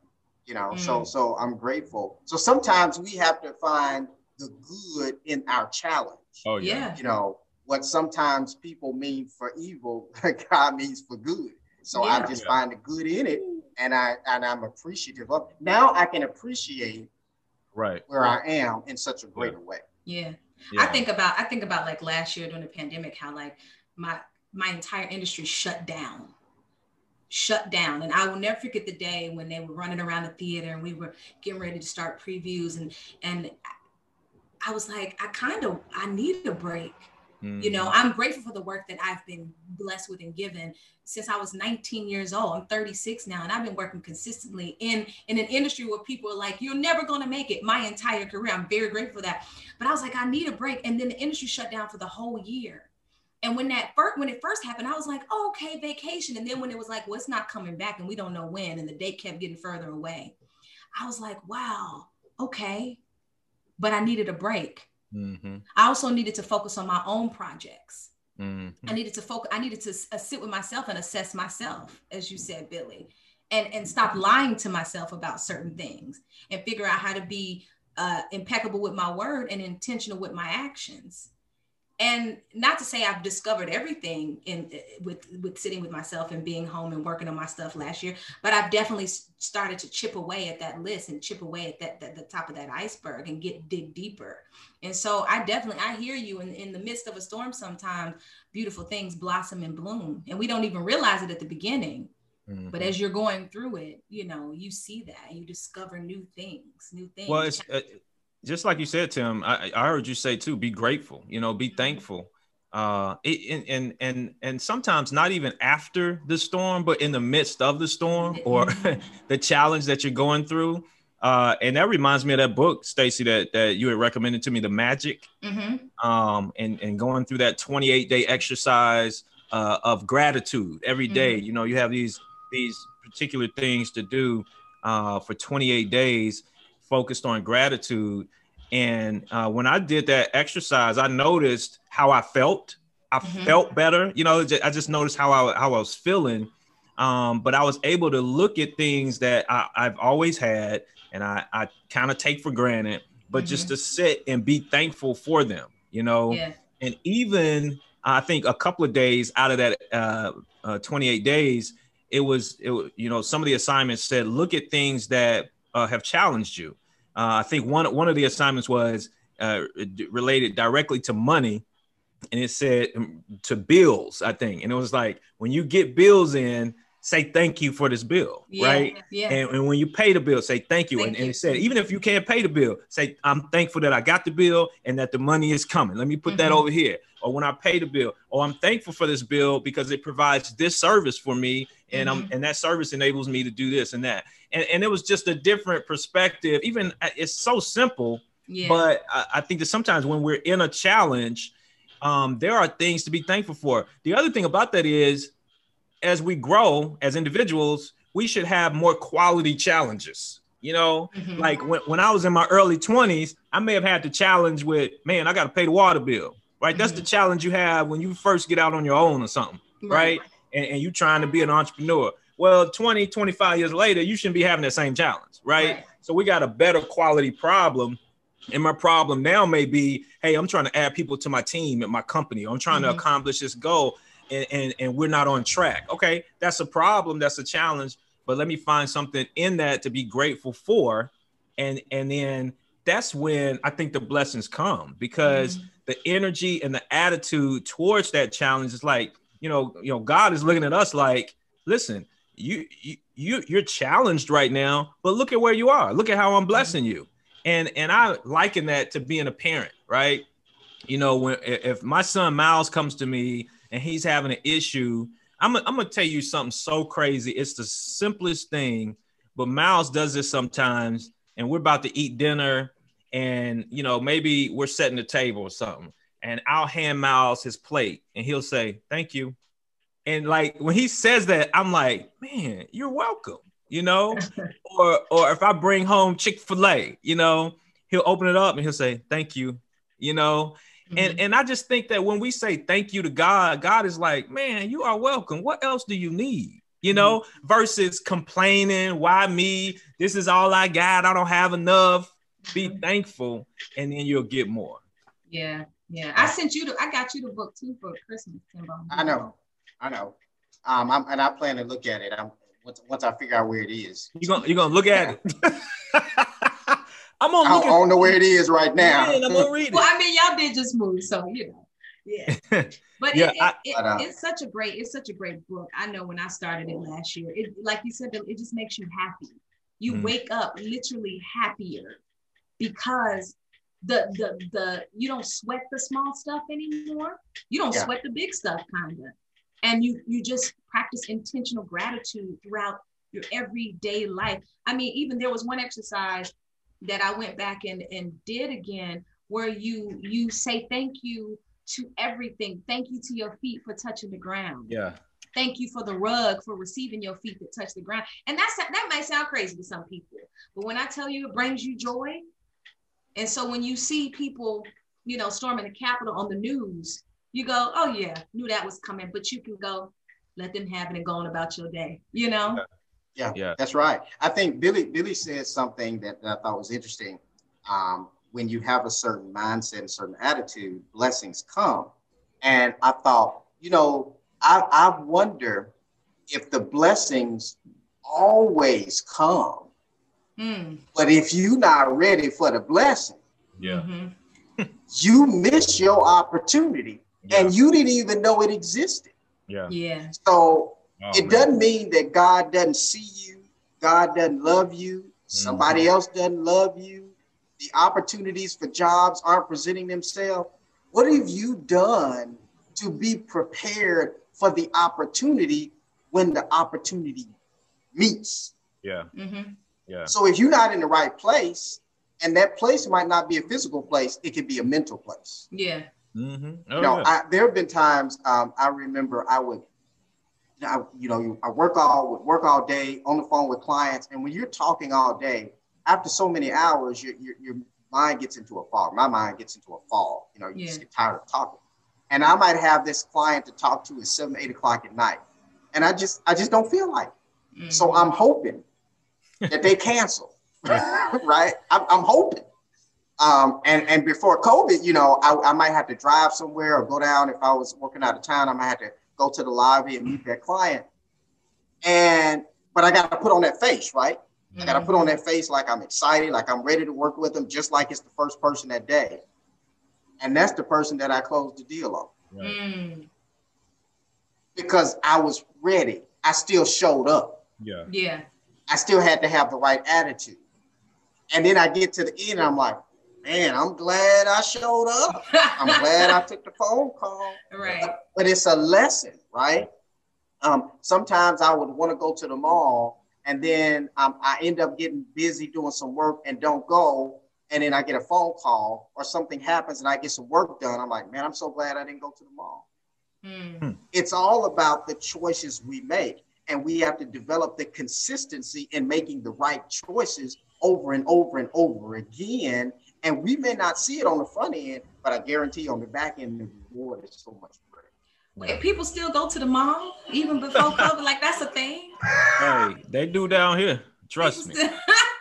You know, so Mm. so I'm grateful. So sometimes we have to find the good in our challenge Oh yeah. yeah. you know what sometimes people mean for evil god means for good so i just Yeah. find the good in it and i and i'm appreciative of now i can appreciate Right. where i am in such a greater way Yeah. Yeah. I think about I think about like last year during the pandemic how like my my entire industry shut down. Shut down. And I will never forget the day when they were running around the theater and we were getting ready to start previews and and I was like, I kind of I need a break. Mm-hmm. You know, I'm grateful for the work that I've been blessed with and given since I was 19 years old. I'm 36 now, and I've been working consistently in in an industry where people are like, "You're never going to make it." My entire career, I'm very grateful for that. But I was like, I need a break, and then the industry shut down for the whole year. And when that first when it first happened, I was like, oh, okay, vacation. And then when it was like, well, it's not coming back, and we don't know when, and the date kept getting further away, I was like, wow, okay. But I needed a break. Mm-hmm. I also needed to focus on my own projects. Mhm. I needed to focus. I needed to uh, sit with myself and assess myself, as you said, Billy, and and stop lying to myself about certain things and figure out how to be uh, impeccable with my word and intentional with my actions. And not to say I've discovered everything in with with sitting with myself and being home and working on my stuff last year, but I've definitely started to chip away at that list and chip away at that, that the top of that iceberg and get dig deeper. And so I definitely I hear you in, in the midst of a storm sometimes beautiful things blossom and bloom and we don't even realize it at the beginning Mhm. but as you're going through it you know you see that you discover new things new things well, it's uh, just like you said, Tim. I, I heard you say too. Be grateful. You know, be thankful. Uh, it, and and and and sometimes not even after the storm, but in the midst of the storm or the challenge that you're going through. Uh, and that reminds me of that book, Stacy, that that you had recommended to me, The Magic. Mhm. um, and and going through that 28 day exercise uh, of gratitude every day. You know, you have these these particular things to do uh, for 28 days, focused on gratitude. And uh, when I did that exercise, I noticed how I felt. I Mhm. felt better. You know, I just noticed how I how I was feeling. Um, but I was able to look at things that I, I've always had, and I, I kind of take for granted, but just to sit and be thankful for them. You know, yeah and even I think a couple of days out of that uh, uh, 28 days, it was, it, you know, some of the assignments said, look at things that uh, have challenged you. Uh, I think one one of the assignments was uh, related directly to money, and it said um, to bills. I think, and it was like when you get bills in, say thank you for this bill, yeah right? yeah And, and when you pay the bill, say thank you. Thank and, and you. it said, even if you can't pay the bill, say, I'm thankful that I got the bill and that the money is coming. Let me put that Mhm. over here. Or when I pay the bill, or I'm thankful for this bill because it provides this service for me. And I'm Mhm. and that service enables me to do this and that. And, and it was just a different perspective. Even uh, it's so simple, yeah but I, I think that sometimes when we're in a challenge, um, there are things to be thankful for. The other thing about that is, as we grow as individuals, we should have more quality challenges. You know, Mhm. like when, when I was in my early 20s, I may have had the challenge with, man, I got to pay the water bill, right? That's the challenge you have when you first get out on your own or something, right? And, and you trying to be an entrepreneur. Well, 20, 25 years later, you shouldn't be having that same challenge, right? Right. So we got a better quality problem. And my problem now may be, hey, I'm trying to add people to my team at my company. I'm trying to Mhm. accomplish this goal and, and, and we're not on track. Okay, that's a problem, that's a challenge. But let me find something in that to be grateful for. And and then that's when I think the blessings come because the energy and the attitude towards that challenge is like, you know, you know, God is looking at us like, listen, you you, you you're challenged right now, but look at where you are. Look at how I'm blessing you. And and I liken that to being a parent, right? You know, when if my son Miles comes to me and he's having an issue, I'm, I'm gonna tell you something so crazy. It's the simplest thing, but Miles does this sometimes, and we're about to eat dinner, and you know, maybe we're setting the table or something, and I'll hand Miles his plate, and he'll say, Thank you. And like when he says that, I'm like, man, you're welcome, you know? or or if I bring home Chick-fil-A, you know, he'll open it up and he'll say, Thank you, you know. And mm-hmm. and I just think that when we say thank you to God, God is like, man, you are welcome. What else do you need? You know, mm-hmm. versus complaining, why me? This is all I got. I don't have enough. Be mm-hmm. thankful, and then you'll get more. Yeah, yeah. I sent you the. I got you the book too for Christmas, Timbo. I know, I know. Um, I'm, and I plan to look at it. I'm once, once I figure out where it is. You gonna you gonna look at it. I'm gonna I look don't, I don't know where it is right now. it. I'm gonna read Well. I mean, y'all did just move, so you know. Yeah. But Yeah, it, it, I- it- But, uh, it's such a great, it's such a great book. I know when I started it last year, it like you said, it just makes you happy. You Mhm. wake up literally happier because the the the you don't sweat the small stuff anymore. You don't Yeah. sweat the big stuff, kinda. And you you just practice intentional gratitude throughout your everyday life. I mean, even there was one exercise that I went back and, and did again where you you say thank you to everything. Thank you to your feet for touching the ground. Yeah. Thank you for the rug for receiving your feet that touch the ground. And that's that might sound crazy to some people, but when I tell you it brings you joy, and so when you see people, you know, storming the Capitol on the news, you go, oh yeah, knew that was coming, but you can go, let them have it and go on about your day, you know? Yeah, Yeah. that's right. I think Billy Billy said something that, that I thought was interesting. Um, when you have a certain mindset, a certain attitude, blessings come. And I thought, you know, I, I wonder if the blessings always come, Mm, but if you're not ready for the blessing, Yeah. mhm. you miss your opportunity and you didn't even know it existed. Yeah. Yeah. So Oh, it man. doesn't mean that God doesn't see you, God doesn't love you, somebody Mm-hmm. else doesn't love you, the opportunities for jobs aren't presenting themselves. What have you done to be prepared for the opportunity when the opportunity meets? Yeah. hmm Yeah. So if you're not in the right place, and that place might not be a physical place, it could be a mental place. Yeah. Mm-hmm. Oh, You know, yeah. I, there have been times um, I remember I would, I, you know, I work all would work all day on the phone with clients, and when you're talking all day, after so many hours, your your, your mind gets into a fog. My mind gets into a fog. You know, you just get tired of talking, and I might have this client to talk to at seven, eight o'clock at night, and I just I just don't feel like. it. Mhm. So I'm hoping that they cancel, right? I'm, I'm hoping. Um, and, and before COVID, you know, I, I might have to drive somewhere or go down. If I was working out of town, I might have to go to the lobby and meet that client. And, but I got to put on that face, right? I got to put on that face like I'm excited, like I'm ready to work with them, just like it's the first person that day. And that's the person that I closed the deal on Right. Mm, because I was ready. I still showed up. Yeah. yeah. I still had to have the right attitude. And then I get to the end, I'm like, man, I'm glad I showed up. I'm glad I took the phone call. right. But it's a lesson, right? Um, sometimes I would want to go to the mall and then um, I end up getting busy doing some work and don't go. And then I get a phone call or something happens and I get some work done. I'm like, man, I'm so glad I didn't go to the mall. Mm, It's all about the choices we make. And we have to develop the consistency in making the right choices over and over and over again. And we may not see it on the front end, but I guarantee on the back end, the reward is so much greater. Wait, people still go to the mall even before COVID. Like that's a thing. Hey, they do down here. Trust me.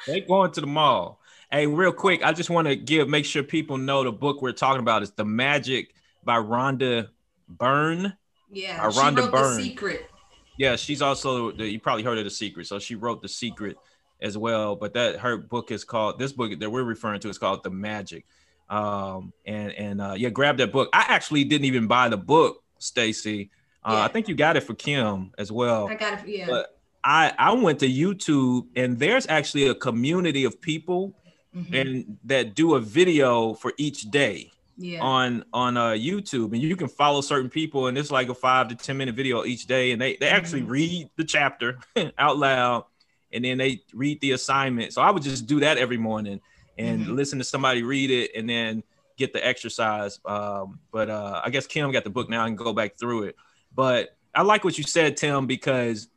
They going to the mall. Hey, real quick, I just want to give make sure people know the book we're talking about is The Magic by Rhonda Byrne. yeah. She Rhonda wrote Byrne. The Secret. Yeah, she's also the, you probably heard of The Secret. So she wrote The Secret as well. But that her book is called this book that we're referring to is called The Magic. Um, and and uh, yeah, grab that book. I actually didn't even buy the book, Stacy. Uh, Yeah. I think you got it for Kim as well. I got it. Yeah. But I I went to YouTube and there's actually a community of people Mhm. and that do a video for each day yeah. on on uh YouTube and you can follow certain people and it's like a 5 to 10 minute video each day and they they actually Mhm. read the chapter out loud and then they read the assignment. So I would just do that every morning and Mhm. listen to somebody read it and then get the exercise. Um, but uh, I guess Kim got the book now and go back through it. But I like what you said, Tim, because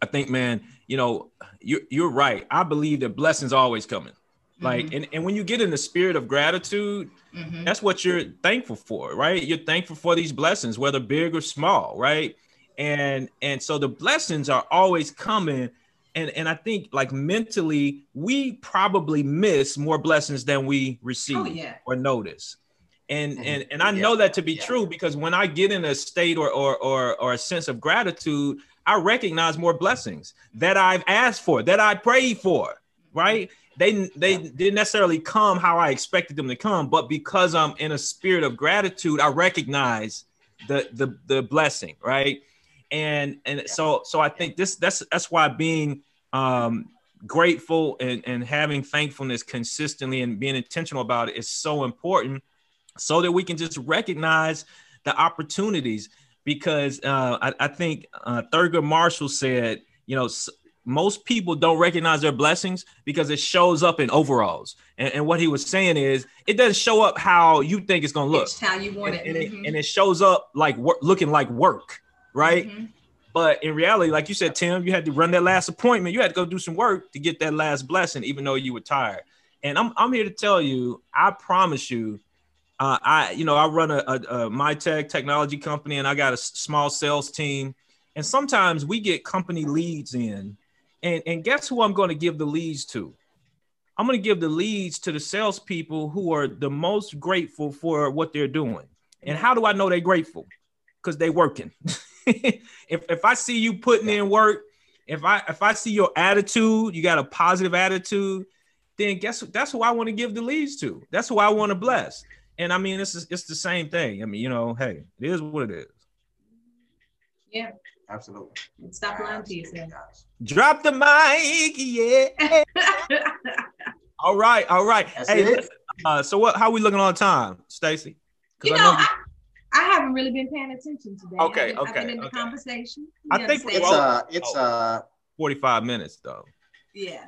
I think, man, you know, you're you're right. I believe that blessings are always coming. Like, and, and when you get in the spirit of gratitude, Mhm. that's what you're thankful for, right? You're thankful for these blessings, whether big or small, right? And and so the blessings are always coming. And and I think like mentally, we probably miss more blessings than we receive Oh yeah. or notice. And Mhm. and and I Yeah. know that to be Yeah. true because when I get in a state or or or or a sense of gratitude, I recognize more blessings that I've asked for, that I prayed for, right? They they didn't necessarily come how I expected them to come, but because I'm in a spirit of gratitude, I recognize the the the blessing, right? And and so so I think this that's that's why being um grateful and, and having thankfulness consistently and being intentional about it is so important so that we can just recognize the opportunities. Because uh, I, I think uh, Thurgood Marshall said, you know, most people don't recognize their blessings because it shows up in overalls. And, and what he was saying is, it doesn't show up how you think it's going to look. It's how you want And, it. and it, Mhm. and it shows up like wor- looking like work, right? Mhm. But in reality, like you said, Tim, you had to run that last appointment. You had to go do some work to get that last blessing, even though you were tired. And I'm I'm here to tell you, I promise you, Uh, I, you know, I run a, a, a my tech technology company, and I got a small sales team. And sometimes we get company leads in, and and guess who I'm going to give the leads to? I'm going to give the leads to the salespeople who are the most grateful for what they're doing. And how do I know they're grateful? Because they're working. if if I see you putting in work, if I if I see your attitude, you got a positive attitude, then guess that's who I want to give the leads to. That's who I want to bless. And I mean, it's it's the same thing. I mean, you know, hey, it is what it is. Yeah. Absolutely. Stop lying to yourself. Drop the mic, yeah. all right, all right. That's hey, it. uh, so what? How we looking on time, Stacy? 'Cause You I know, you- I, I haven't really been paying attention today. Okay, I've been, I've okay, been in the okay. conversation. I think? It's uh it's uh 45 minutes though. yeah.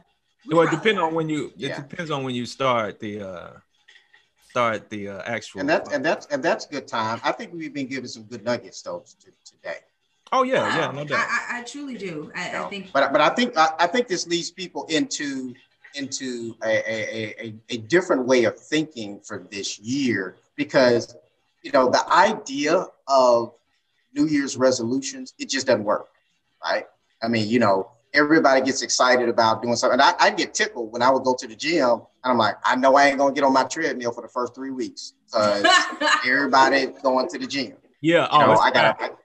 Well, it depends on when you. It Yeah. depends on when you start the uh start the uh, actual. and that's and that's and that's good time. I think we've been given some good nuggets though t- today. Oh yeah, yeah, no doubt. I, I, I truly do. I, you know. I think. but but I think I, I think this leads people into into a, a, a, a different way of thinking for this year because you know the idea of New Year's resolutions it just doesn't work, right? I mean, you know, everybody gets excited about doing something. And I, I get tickled when I would go to the gym and I'm like, I know I ain't gonna get on my treadmill for the first three weeks because everybody going to the gym. yeah. You Oh, know, I got bad. to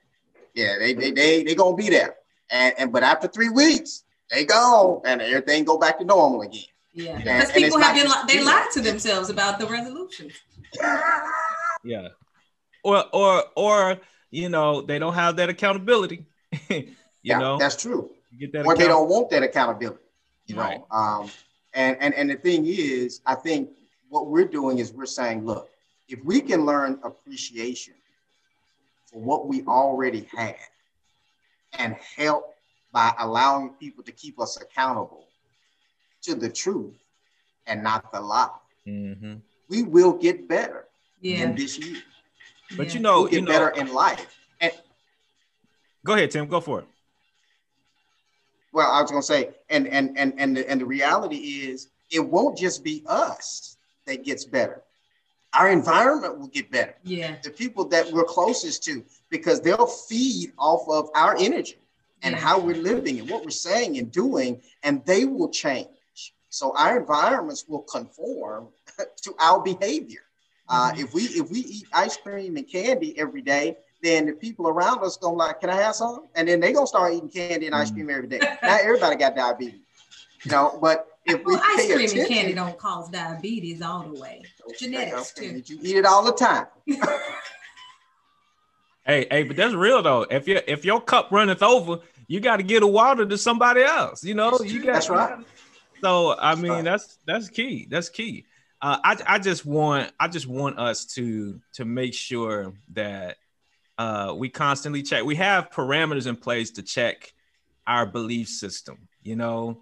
yeah, they they they they gonna be there. And and but after three weeks, they go and everything go back to normal again. yeah. Because people have been, li- they lied to themselves about the resolutions. yeah. Or or or you know they don't have that accountability. you yeah, know, that's true. you get that. Or they don't want that accountability. You know, Right. um, and and and the thing is, I think what we're doing is we're saying, look, if we can learn appreciation for what we already had and help by allowing people to keep us accountable to the truth and not the lie, Mhm. we will get better Yeah. in this year. But yeah. you know, We'll you get know. better in life. And Go ahead, Tim. Go for it. well, I was gonna say, and and and and the, and the reality is, it won't just be us that gets better. Our environment will get better. Yeah. The people that we're closest to, because they'll feed off of our energy and Yeah. how we're living and what we're saying and doing, and they will change. So our environments will conform to our behavior. Uh, if we if we eat ice cream and candy every day, then the people around us gonna like, can I have some? And then they gonna start eating candy and ice cream every day. Now everybody got diabetes, you know. But if we Well, ice cream attention, and candy don't cause diabetes all the way. Genetics okay, too. but you eat it all the time. Hey, hey, but that's real though. If you if your cup runneth over, you got to get a water to somebody else. You know, you got That's right. So I mean, right. that's that's key. That's key. Uh, I I just want I just want us to to make sure that uh, we constantly check. We have parameters in place to check our belief system. You know,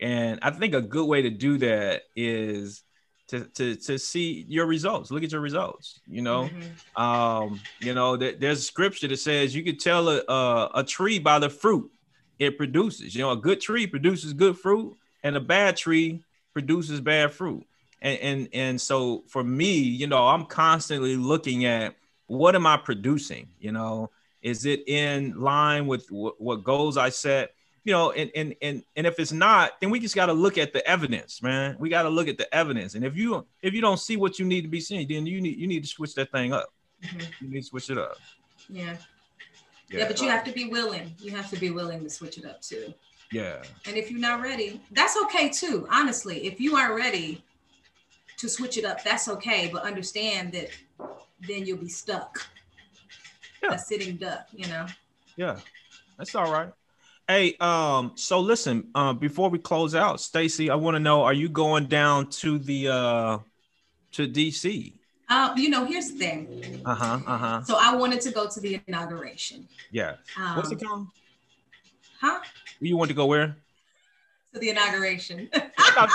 and I think a good way to do that is to to to see your results. Look at your results. You know Mhm. um you know there, there's scripture that says you could tell a, a a tree by the fruit it produces you know a good tree produces good fruit and a bad tree produces bad fruit and and and so for me you know i'm constantly looking at what am i producing you know is it in line with what, what goals i set you know and and and, and if it's not then we just got to look at the evidence man we got to look at the evidence and if you if you don't see what you need to be seeing then you need you need to switch that thing up Mhm. you need to switch it up. Yeah. yeah. but you have to be willing. You have to be willing to switch it up too. yeah. And if you're not ready, that's okay too. Honestly, if you aren't ready to switch it up, that's okay. But understand that then you'll be stuck. Yeah. A sitting duck, you know. Yeah, that's all right. Hey, um, so listen, um, before we close out, Stacy, I want to know: Are you going down to the uh to DC? Uh, you know, here's the thing. Uh huh. Uh huh. So I wanted to go to the inauguration. Yeah. Um, What's it called? Huh? You want to go where? To the inauguration. I thought,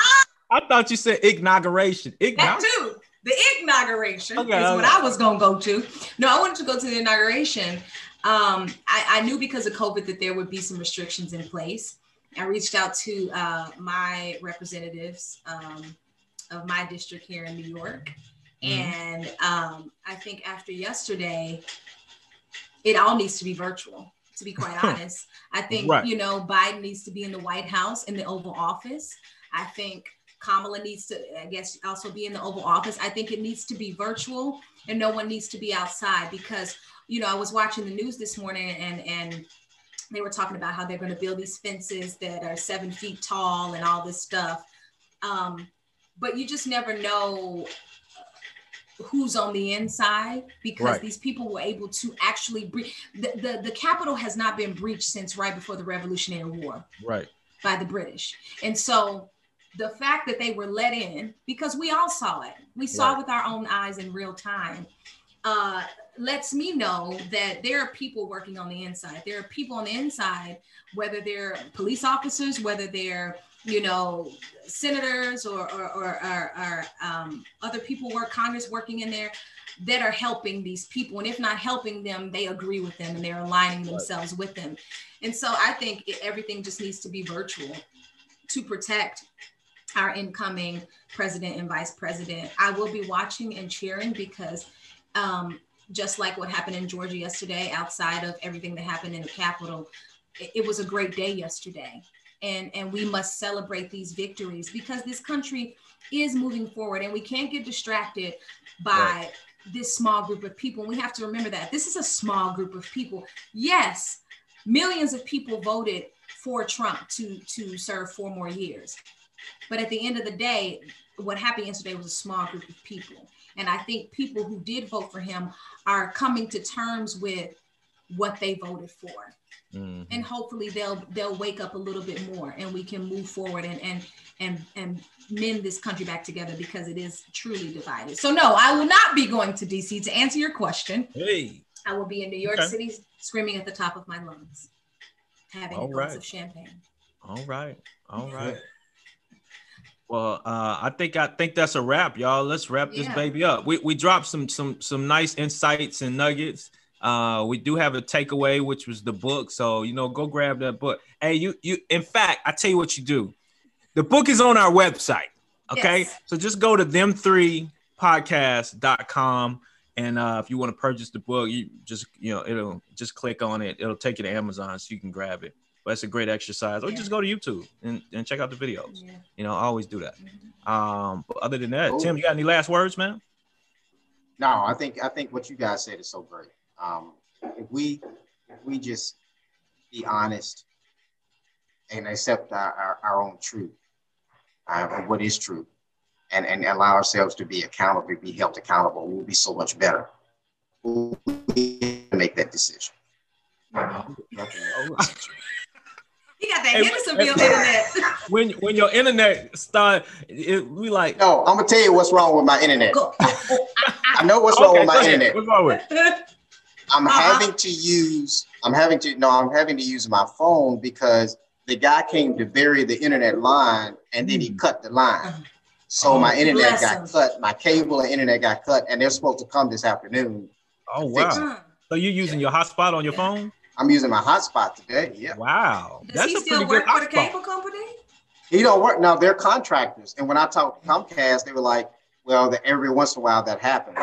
I thought you said inauguration. that too. The inauguration Okay, is what. I was gonna go to. No, I wanted to go to the inauguration. Um, I, I knew because of COVID that there would be some restrictions in place. I reached out to uh, my representatives um, of my district here in New York, And um, I think after yesterday, it all needs to be virtual, to be quite honest. I think, Right. you know, Biden needs to be in the White House, in the Oval Office. I think Kamala needs to, I guess, also be in the Oval Office. I think it needs to be virtual and no one needs to be outside because, you know, I was watching the news this morning and, and, they were talking about how they're going to build these fences that are seven feet tall and all this stuff. Um, but you just never know who's on the inside because Right. these people were able to actually breach the, the the Capitol has not been breached since right before the Revolutionary War Right. by the British. And so the fact that they were let in, because we all saw it, we saw Right. with our own eyes in real time, uh, lets me know that there are people working on the inside. There are people on the inside, whether they're police officers, whether they're you know senators or or, or, or, or um, other people work Congress working in there that are helping these people, and if not helping them, they agree with them and they're aligning themselves with them. And so I think it, everything just needs to be virtual to protect our incoming president and vice president. I will be watching and cheering because um, just like what happened in Georgia yesterday, outside of everything that happened in the Capitol, it, it was a great day yesterday. And, and we must celebrate these victories because this country is moving forward and we can't get distracted by Right. this small group of people. We have to remember that this is a small group of people. Yes, millions of people voted for Trump to to serve four more years. But at the end of the day, what happened yesterday was a small group of people. And I think people who did vote for him are coming to terms with what they voted for. Mhm. And hopefully they'll they'll wake up a little bit more and we can move forward and and and and mend this country back together because it is truly divided. So no, I will not be going to DC to answer your question. Hey. I will be in New York Okay. City screaming at the top of my lungs, having All a glass right. of champagne. All right. All right. Well, uh, I think I think that's a wrap, y'all. Let's wrap this baby up. We we dropped some some some nice insights and nuggets. Uh, we do have a takeaway, which was the book. So you know, go grab that book. Hey, you you. In fact, I tell you what you do. The book is on our website. Okay, Yes. so just go to them three podcast.com and uh, if you want to purchase the book, you just you know it'll just click on it. It'll take you to Amazon so you can grab it. But it's a great exercise. Or Yeah. just go to YouTube and, and check out the videos. Yeah. You know, I always do that. Mhm. Um, but other than that, Cool. Tim, you got any last words, man? No, I think I think what you guys said is so great. Um, if we if we just be honest and accept our, our, our own truth, uh, what is true, and, and allow ourselves to be accountable, be held accountable, we'll be so much better. We'll make that decision. He got that Hey, Hendersonville hey, internet. when when your internet start, it, we like. No, I'm gonna tell you what's wrong with my internet. I know what's wrong Okay, with my ahead. internet. What's wrong with? I'm Uh-huh. having to use I'm having to no, I'm having to use my phone because the guy came to bury the internet line and then he Hmm. cut the line. Uh-huh. So Oh, my internet got him. cut, my cable and internet got cut, and they're supposed to come this afternoon. Oh wow! Uh, So you're using your hotspot on your Yeah. phone? I'm using my hotspot today. Yeah. Wow, Does that's he a still pretty work for the hotspot. cable company? He don't work now, they're contractors. And when I talked to Comcast, they were like, well, that every once in a while that happens.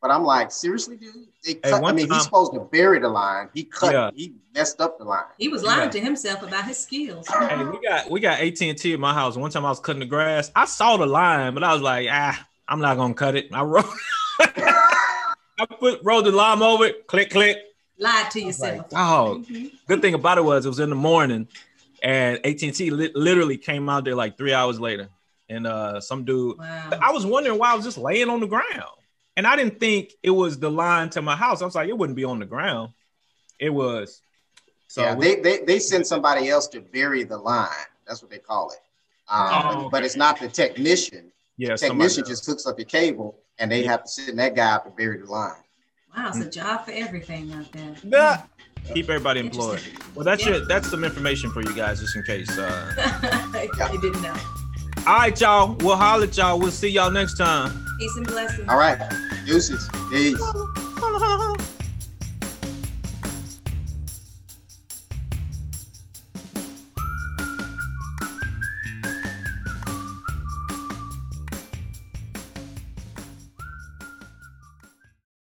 But I'm like, seriously, dude? They cut, I mean, time- he's supposed to bury the line. He cut, Yeah. he messed up the line. He was lying Yeah. to himself about his skills. Hey, we got we got AT and T at my house. One time I was cutting the grass. I saw the line, but I was like, ah, I'm not gonna cut it. I rolled, I put rolled the lime over it. Click, click. Lied to yourself. Oh, Mhm. good thing about it was it was in the morning, and AT and T li- literally came out there like three hours later, and uh, some dude. Wow. I was wondering why I was just laying on the ground, and I didn't think it was the line to my house. I was like, it wouldn't be on the ground. It was. So yeah, we- they, they they send somebody else to bury the line. That's what they call it. Um, Oh, but, okay. but it's not the technician. yeah, The technician just hooks up your cable, and they have to send that guy up to bury the line. Wow, it's a job for everything out there. Yeah. keep everybody employed. Well, that's Yeah. your that's some information for you guys, just in case. Uh, you didn't know. all right, y'all. We'll holler at y'all. We'll see y'all next time. Peace and blessings. All right, deuces, peace.